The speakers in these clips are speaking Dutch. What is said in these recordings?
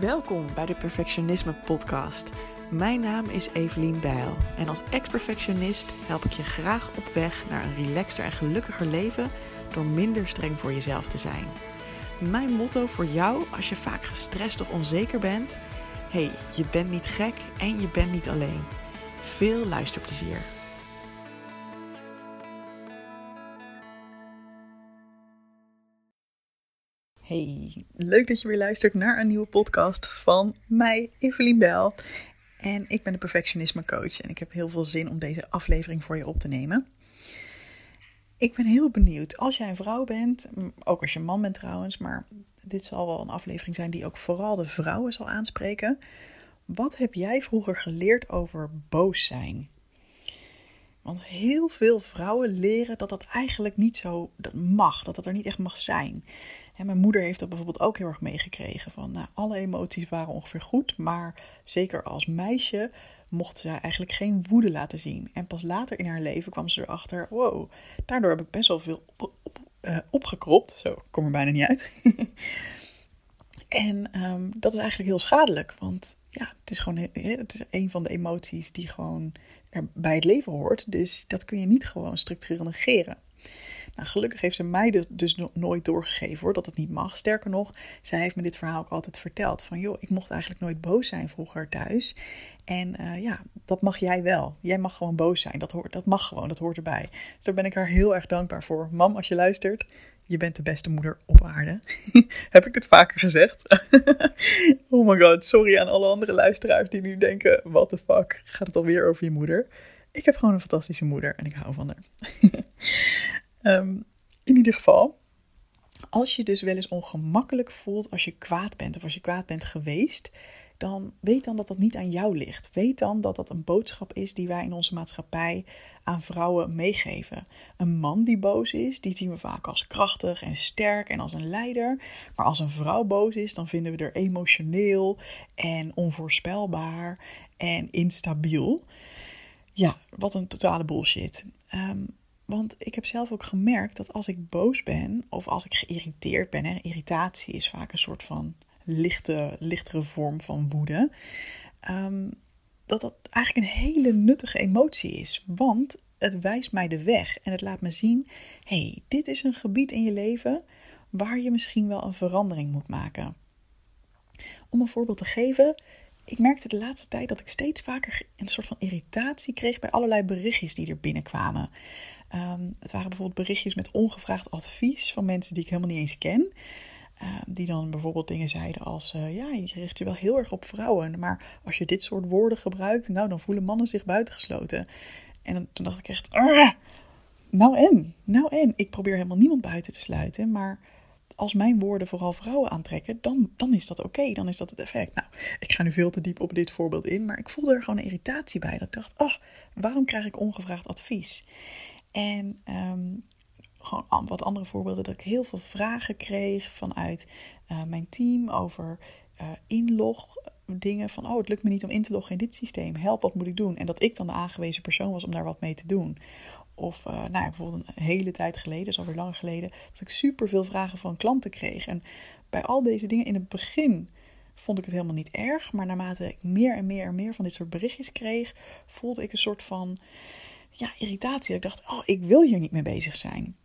Welkom bij de Perfectionisme Podcast. Mijn naam is Evelien Bijl en als ex-perfectionist help ik je graag op weg naar een relaxter en gelukkiger leven door minder streng voor jezelf te zijn. Mijn motto voor jou als je vaak gestrest of onzeker bent: hey, je bent niet gek en je bent niet alleen. Veel luisterplezier. Hey, leuk dat je weer luistert naar een nieuwe podcast van mij, Evelien Bel. En ik ben de perfectionisme coach en ik heb heel veel zin om deze aflevering voor je op te nemen. Ik ben heel benieuwd, als jij een vrouw bent, ook als je man bent trouwens, maar dit zal wel een aflevering zijn die ook vooral de vrouwen zal aanspreken. Wat heb jij vroeger geleerd over boos zijn? Want heel veel vrouwen leren dat dat eigenlijk niet zo mag, dat dat er niet echt mag zijn. Mijn moeder heeft dat bijvoorbeeld ook heel erg meegekregen. Van nou, alle emoties waren ongeveer goed, maar zeker als meisje mocht ze eigenlijk geen woede laten zien. En pas later in haar leven kwam ze erachter: wow, daardoor heb ik best wel veel op, uh, opgekropt. Zo, kom er bijna niet uit. en um, dat is eigenlijk heel schadelijk, want ja, het is gewoon het is een van de emoties die gewoon bij het leven hoort. Dus dat kun je niet gewoon structureel negeren. Nou, gelukkig heeft ze mij dus nooit doorgegeven hoor, dat het niet mag. Sterker nog, zij heeft me dit verhaal ook altijd verteld. Van joh, ik mocht eigenlijk nooit boos zijn vroeger thuis. En uh, ja, dat mag jij wel. Jij mag gewoon boos zijn. Dat, hoort, dat mag gewoon, dat hoort erbij. Dus daar ben ik haar heel erg dankbaar voor. Mam, als je luistert, je bent de beste moeder op aarde. Heb ik het vaker gezegd? oh my god, sorry aan alle andere luisteraars die nu denken: what the fuck, gaat het alweer over je moeder? Ik heb gewoon een fantastische moeder en ik hou van haar. um, in ieder geval, als je dus wel eens ongemakkelijk voelt als je kwaad bent of als je kwaad bent geweest, dan weet dan dat dat niet aan jou ligt. Weet dan dat dat een boodschap is die wij in onze maatschappij aan vrouwen meegeven. Een man die boos is, die zien we vaak als krachtig en sterk en als een leider. Maar als een vrouw boos is, dan vinden we er emotioneel en onvoorspelbaar en instabiel. Ja, wat een totale bullshit. Um, want ik heb zelf ook gemerkt dat als ik boos ben of als ik geïrriteerd ben, irritatie is vaak een soort van lichte, lichtere vorm van woede, um, dat dat eigenlijk een hele nuttige emotie is. Want het wijst mij de weg en het laat me zien: hey, dit is een gebied in je leven waar je misschien wel een verandering moet maken. Om een voorbeeld te geven, ik merkte de laatste tijd dat ik steeds vaker een soort van irritatie kreeg bij allerlei berichtjes die er binnenkwamen. Um, het waren bijvoorbeeld berichtjes met ongevraagd advies van mensen die ik helemaal niet eens ken. Uh, die dan bijvoorbeeld dingen zeiden als: uh, Ja, je richt je wel heel erg op vrouwen. Maar als je dit soort woorden gebruikt, nou dan voelen mannen zich buitengesloten. En toen dacht ik echt: Nou en, nou en. Ik probeer helemaal niemand buiten te sluiten. Maar als mijn woorden vooral vrouwen aantrekken, dan, dan is dat oké. dan is dat het effect. Nou, ik ga nu veel te diep op dit voorbeeld in. Maar ik voelde er gewoon irritatie bij. Dat ik dacht: Oh, waarom krijg ik ongevraagd advies? En um, gewoon wat andere voorbeelden, dat ik heel veel vragen kreeg vanuit uh, mijn team over uh, inlog dingen van, oh, het lukt me niet om in te loggen in dit systeem. Help, wat moet ik doen? En dat ik dan de aangewezen persoon was om daar wat mee te doen. Of uh, nou, bijvoorbeeld een hele tijd geleden, is alweer lang geleden, dat ik super veel vragen van klanten kreeg. En bij al deze dingen in het begin vond ik het helemaal niet erg. Maar naarmate ik meer en meer en meer van dit soort berichtjes kreeg, voelde ik een soort van ja, irritatie. Ik dacht, oh, ik wil hier niet mee bezig zijn.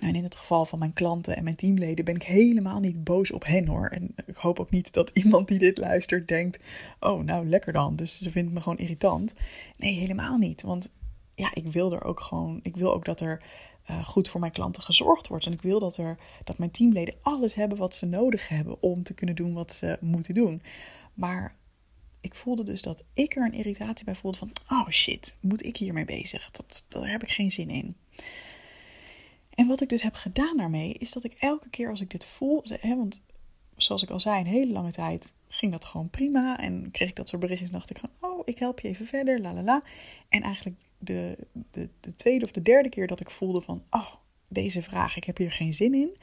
En in het geval van mijn klanten en mijn teamleden ben ik helemaal niet boos op hen hoor. En ik hoop ook niet dat iemand die dit luistert denkt: Oh, nou lekker dan. Dus ze vindt me gewoon irritant. Nee, helemaal niet. Want ja, ik wil er ook gewoon. Ik wil ook dat er uh, goed voor mijn klanten gezorgd wordt. En ik wil dat, er, dat mijn teamleden alles hebben wat ze nodig hebben om te kunnen doen wat ze moeten doen. Maar ik voelde dus dat ik er een irritatie bij voelde van, oh shit, moet ik hiermee bezig? Dat, daar heb ik geen zin in. En wat ik dus heb gedaan daarmee, is dat ik elke keer als ik dit voel, hè, want zoals ik al zei, een hele lange tijd ging dat gewoon prima. En kreeg ik dat soort berichtjes, dacht ik van, oh, ik help je even verder, la la la. En eigenlijk de, de, de tweede of de derde keer dat ik voelde van, oh, deze vraag, ik heb hier geen zin in,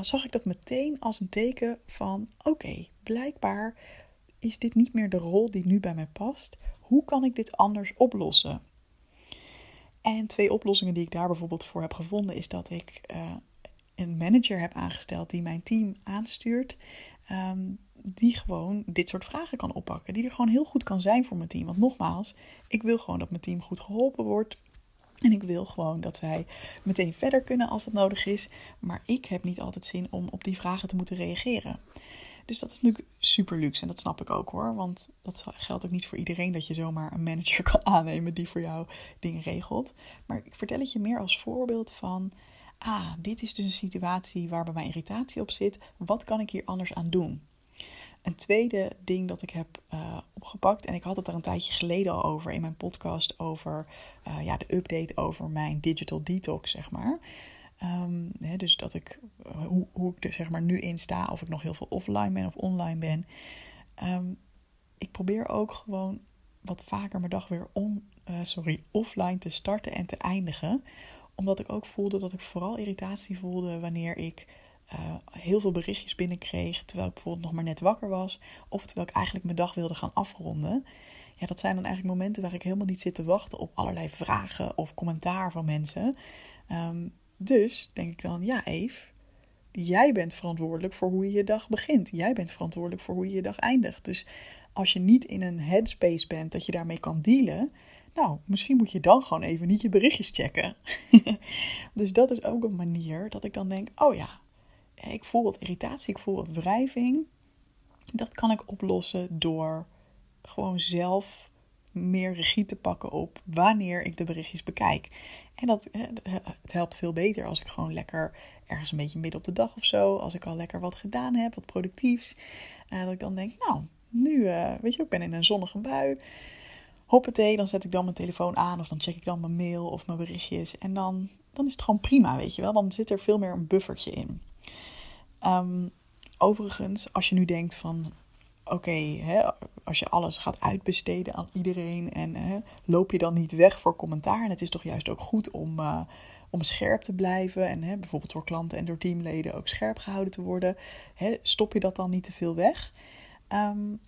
zag ik dat meteen als een teken van, oké, blijkbaar is dit niet meer de rol die nu bij mij past? Hoe kan ik dit anders oplossen? En twee oplossingen die ik daar bijvoorbeeld voor heb gevonden, is dat ik uh, een manager heb aangesteld die mijn team aanstuurt. Um, die gewoon dit soort vragen kan oppakken. Die er gewoon heel goed kan zijn voor mijn team. Want nogmaals, ik wil gewoon dat mijn team goed geholpen wordt. En ik wil gewoon dat zij meteen verder kunnen als dat nodig is. Maar ik heb niet altijd zin om op die vragen te moeten reageren. Dus dat is natuurlijk super luxe en dat snap ik ook hoor. Want dat geldt ook niet voor iedereen dat je zomaar een manager kan aannemen die voor jou dingen regelt. Maar ik vertel het je meer als voorbeeld van, ah, dit is dus een situatie waar bij mij irritatie op zit. Wat kan ik hier anders aan doen? Een tweede ding dat ik heb uh, opgepakt, en ik had het er een tijdje geleden al over in mijn podcast over uh, ja, de update over mijn digital detox, zeg maar. Um, hè, dus dat ik, uh, hoe, hoe ik er zeg maar nu in sta, of ik nog heel veel offline ben of online ben. Um, ik probeer ook gewoon wat vaker mijn dag weer on, sorry, offline te starten en te eindigen. Omdat ik ook voelde dat ik vooral irritatie voelde wanneer ik uh, heel veel berichtjes binnenkreeg terwijl ik bijvoorbeeld nog maar net wakker was, of terwijl ik eigenlijk mijn dag wilde gaan afronden. Ja, dat zijn dan eigenlijk momenten waar ik helemaal niet zit te wachten op allerlei vragen of commentaar van mensen. Um, dus denk ik dan, ja, Eve, jij bent verantwoordelijk voor hoe je je dag begint. Jij bent verantwoordelijk voor hoe je je dag eindigt. Dus als je niet in een headspace bent dat je daarmee kan dealen, nou, misschien moet je dan gewoon even niet je berichtjes checken. dus dat is ook een manier dat ik dan denk: oh ja, ik voel wat irritatie, ik voel wat wrijving. Dat kan ik oplossen door gewoon zelf meer regie te pakken op wanneer ik de berichtjes bekijk. En dat, het helpt veel beter als ik gewoon lekker ergens een beetje midden op de dag of zo, als ik al lekker wat gedaan heb, wat productiefs, uh, dat ik dan denk, nou, nu, weet je, ik ben in een zonnige bui. Hoppatee, dan zet ik dan mijn telefoon aan of dan check ik dan mijn mail of mijn berichtjes. En dan, dan is het gewoon prima, weet je wel. Dan zit er veel meer een buffertje in. Um, overigens, als je nu denkt van oké, als je alles gaat uitbesteden aan iedereen en hè, loop je dan niet weg voor commentaar? En het is toch juist ook goed om, uh, om scherp te blijven en hè, bijvoorbeeld door klanten en door teamleden ook scherp gehouden te worden. Hè, stop je dat dan niet te veel weg? Um,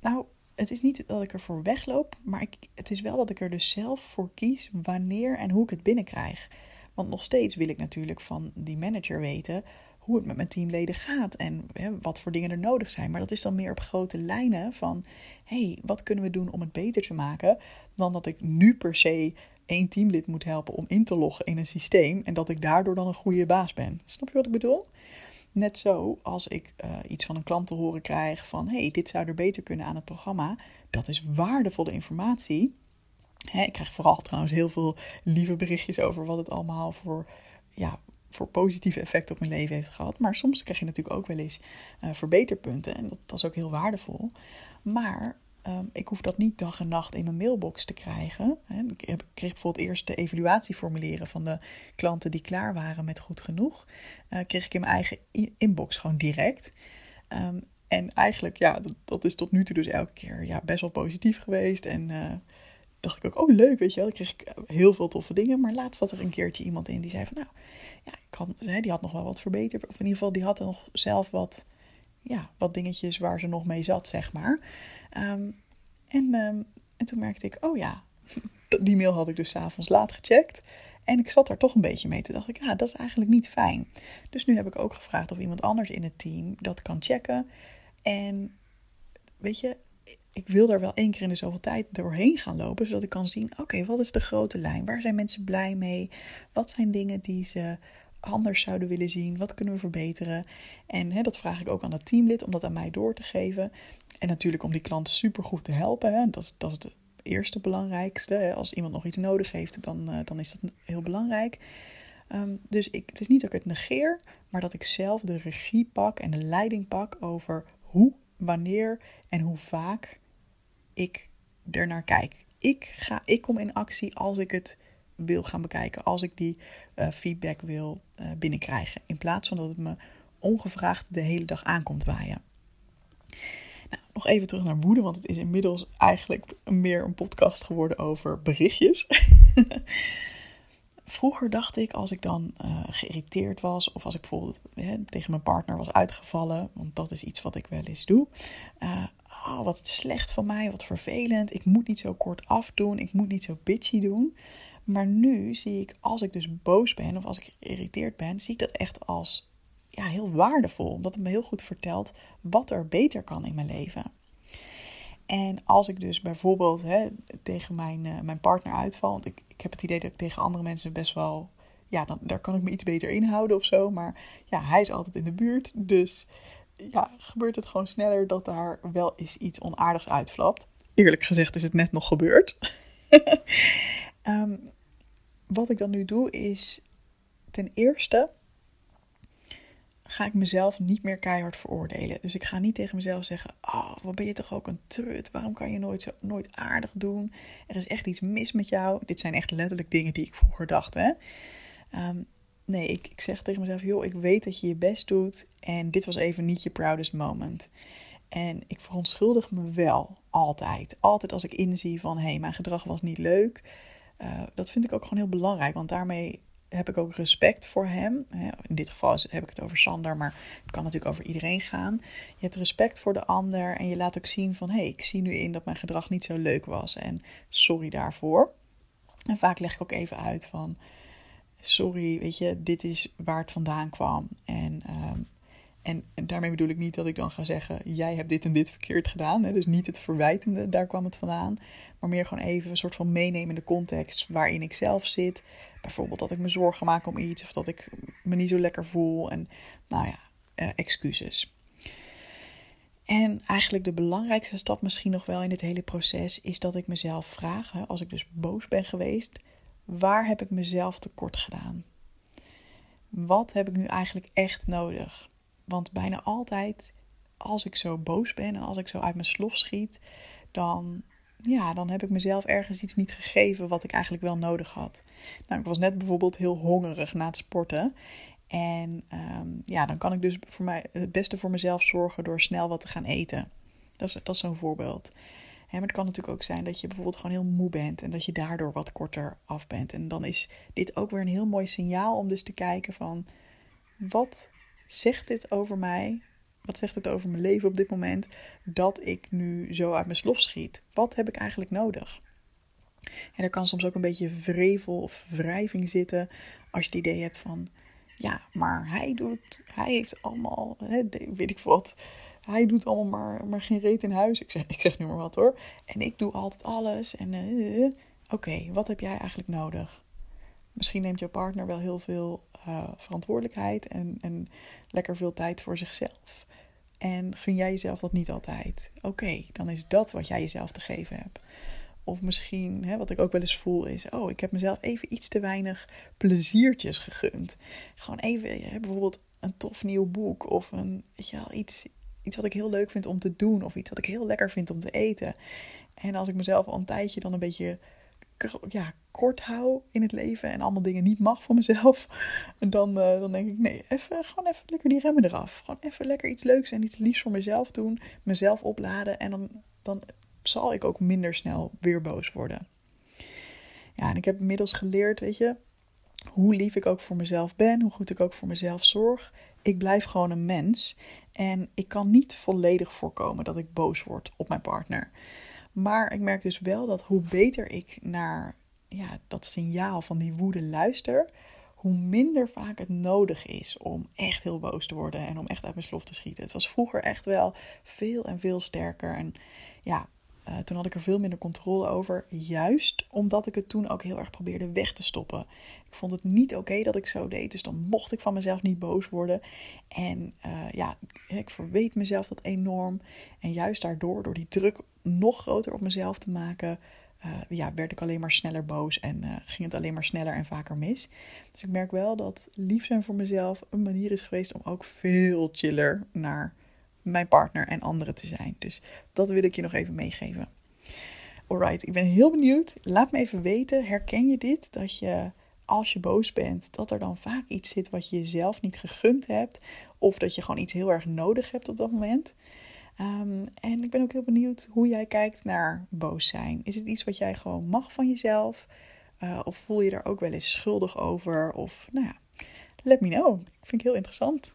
nou, het is niet dat ik ervoor wegloop, maar ik, het is wel dat ik er dus zelf voor kies wanneer en hoe ik het binnenkrijg. Want nog steeds wil ik natuurlijk van die manager weten hoe het met mijn teamleden gaat en hè, wat voor dingen er nodig zijn. Maar dat is dan meer op grote lijnen van, hey, wat kunnen we doen om het beter te maken, dan dat ik nu per se één teamlid moet helpen om in te loggen in een systeem en dat ik daardoor dan een goede baas ben. Snap je wat ik bedoel? Net zo als ik uh, iets van een klant te horen krijg van, hey, dit zou er beter kunnen aan het programma. Dat is waardevolle informatie. Hè, ik krijg vooral trouwens heel veel lieve berichtjes over wat het allemaal voor ja, voor positieve effecten op mijn leven heeft gehad. Maar soms krijg je natuurlijk ook wel eens uh, verbeterpunten. En dat, dat, is ook heel waardevol. Maar um, ik hoef dat niet dag en nacht in mijn mailbox te krijgen. Ik kreeg bijvoorbeeld eerst de evaluatieformulieren van de klanten die klaar waren met goed genoeg. Uh, kreeg ik in mijn eigen inbox gewoon direct. Um, en eigenlijk, ja, dat, dat, is tot nu toe dus elke keer ja, best wel positief geweest. En uh, dacht ik ook, oh leuk, weet je wel. Ik kreeg heel veel toffe dingen. Maar laatst zat er een keertje iemand in die zei van, nou, ja, ik kan, die had nog wel wat verbeterd. Of in ieder geval, die had er nog zelf wat, ja, wat dingetjes waar ze nog mee zat, zeg maar. Um, en, um, en toen merkte ik, oh ja, die mail had ik dus avonds laat gecheckt. En ik zat daar toch een beetje mee. Toen dacht ik, ja, dat is eigenlijk niet fijn. Dus nu heb ik ook gevraagd of iemand anders in het team dat kan checken. En weet je, ik wil daar wel één keer in de zoveel tijd doorheen gaan lopen, zodat ik kan zien: oké, wat is de grote lijn? Waar zijn mensen blij mee? Wat zijn dingen die ze anders zouden willen zien? Wat kunnen we verbeteren? En hè, dat vraag ik ook aan het teamlid om dat aan mij door te geven. En natuurlijk om die klant super goed te helpen. Hè. Dat, is, dat is het eerste belangrijkste. Als iemand nog iets nodig heeft, dan, uh, dan is dat heel belangrijk. Um, dus ik, het is niet dat ik het negeer, maar dat ik zelf de regie pak en de leiding pak over hoe, wanneer en hoe vaak ik er naar kijk. Ik, ga, ik kom in actie als ik het wil gaan bekijken. Als ik die uh, feedback wil uh, binnenkrijgen. In plaats van dat het me ongevraagd de hele dag aankomt waaien. Nou, nog even terug naar woede, want het is inmiddels eigenlijk meer een podcast geworden over berichtjes. Vroeger dacht ik, als ik dan uh, geïrriteerd was, of als ik bijvoorbeeld tegen mijn partner was uitgevallen, want dat is iets wat ik wel eens doe, oh, wat slecht van mij, wat vervelend. Ik moet niet zo kort afdoen, ik moet niet zo bitchy doen. Maar nu zie ik, als ik dus boos ben of als ik geïrriteerd ben, zie ik dat echt als ja, heel waardevol. Omdat het me heel goed vertelt wat er beter kan in mijn leven. En als ik dus bijvoorbeeld hè, tegen mijn, uh, mijn partner uitval, want ik, ik heb het idee dat ik tegen andere mensen best wel, ja, dan, daar kan ik me iets beter inhouden of zo. Maar ja, hij is altijd in de buurt. Dus ja, gebeurt het gewoon sneller dat daar wel eens iets onaardigs uitflapt. Eerlijk gezegd is het net nog gebeurd. um, wat ik dan nu doe is ten eerste ga ik mezelf niet meer keihard veroordelen. Dus ik ga niet tegen mezelf zeggen: Oh, wat ben je toch ook een trut? Waarom kan je nooit, zo, nooit aardig doen? Er is echt iets mis met jou. Dit zijn echt letterlijk dingen die ik vroeger dacht. Hè? Ehm, nee, ik, ik zeg tegen mezelf: Joh, ik weet dat je je best doet. En dit was even niet je proudest moment. En ik verontschuldig me wel altijd. Altijd als ik inzie van: hé, hey, mijn gedrag was niet leuk. Uh, dat vind ik ook gewoon heel belangrijk. Want daarmee heb ik ook respect voor hem. In dit geval heb ik het over Sander, maar het kan natuurlijk over iedereen gaan. Je hebt respect voor de ander en je laat ook zien van... hé, hey, ik zie nu in dat mijn gedrag niet zo leuk was en sorry daarvoor. En vaak leg ik ook even uit van... sorry, weet je, dit is waar het vandaan kwam. En um, en daarmee bedoel ik niet dat ik dan ga zeggen: jij hebt dit en dit verkeerd gedaan. Hè? Dus niet het verwijtende, daar kwam het vandaan. Maar meer gewoon even een soort van meenemende context waarin ik zelf zit. Bijvoorbeeld dat ik me zorgen maak om iets of dat ik me niet zo lekker voel. En nou ja, uh, excuses. En eigenlijk de belangrijkste stap misschien nog wel in dit hele proces is dat ik mezelf vraag, hè, als ik dus boos ben geweest, waar heb ik mezelf tekort gedaan? Wat heb ik nu eigenlijk echt nodig? Want bijna altijd, als ik zo boos ben en als ik zo uit mijn slof schiet, dan, ja, dan heb ik mezelf ergens iets niet gegeven wat ik eigenlijk wel nodig had. Nou, ik was net bijvoorbeeld heel hongerig na het sporten. En ehm, ja, dan kan ik dus voor mij het beste voor mezelf zorgen door snel wat te gaan eten. Dat is, dat is zo'n voorbeeld. maar het kan natuurlijk ook zijn dat je bijvoorbeeld gewoon heel moe bent en dat je daardoor wat korter af bent. En dan is dit ook weer een heel mooi signaal om dus te kijken van wat zegt dit over mij? Wat zegt het over mijn leven op dit moment dat ik nu zo uit mijn slof schiet? Wat heb ik eigenlijk nodig? En er kan soms ook een beetje vrevel of wrijving zitten als je het idee hebt van, ja, maar hij doet, hij heeft allemaal, hè, weet ik wat, hij doet allemaal maar, maar geen reet in huis. Ik zeg, ik zeg nu maar wat hoor. En ik doe altijd alles. En uh, oké, wat heb jij eigenlijk nodig? Misschien neemt jouw partner wel heel veel uh, verantwoordelijkheid en, en lekker veel tijd voor zichzelf. En gun jij jezelf dat niet altijd? Oké, dan is dat wat jij jezelf te geven hebt. Of misschien, hè, wat ik ook wel eens voel, is: oh, ik heb mezelf even iets te weinig pleziertjes gegund. Gewoon even, hè, bijvoorbeeld een tof nieuw boek of een, weet je iets, iets wat ik heel leuk vind om te doen of iets wat ik heel lekker vind om te eten. En als ik mezelf al een tijdje dan een beetje ja, kort hou in het leven en allemaal dingen niet mag voor mezelf, dan, uh, dan denk ik, nee, even, gewoon even lekker die remmen eraf. Gewoon even lekker iets leuks en iets liefs voor mezelf doen, mezelf opladen en dan, dan zal ik ook minder snel weer boos worden. Ja, en ik heb inmiddels geleerd, weet je, hoe lief ik ook voor mezelf ben, hoe goed ik ook voor mezelf zorg. Ik blijf gewoon een mens en ik kan niet volledig voorkomen dat ik boos word op mijn partner. Maar ik merk dus wel dat hoe beter ik naar ja, dat signaal van die woede luister, hoe minder vaak het nodig is om echt heel boos te worden en om echt uit mijn slof te schieten. Het was vroeger echt wel veel en veel sterker. En ja, uh, toen had ik er veel minder controle over. Juist omdat ik het toen ook heel erg probeerde weg te stoppen. Ik vond het niet oké dat ik zo deed. Dus dan mocht ik van mezelf niet boos worden. En uh, ja, ik verweet mezelf dat enorm. En juist daardoor, door die druk nog groter op mezelf te maken. Uh, ja, werd ik alleen maar sneller boos en ging het alleen maar sneller en vaker mis. Dus ik merk wel dat lief zijn voor mezelf een manier is geweest om ook veel chiller naar mijn partner en anderen te zijn. Dus dat wil ik je nog even meegeven. Alright, ik ben heel benieuwd. Laat me even weten, herken je dit? Dat je als je boos bent, dat er dan vaak iets zit wat je jezelf niet gegund hebt. Of dat je gewoon iets heel erg nodig hebt op dat moment. Um, en ik ben ook heel benieuwd hoe jij kijkt naar boos zijn. Is het iets wat jij gewoon mag van jezelf? Uh, of voel je er ook wel eens schuldig over? Of nou ja, let me know. Ik vind het heel interessant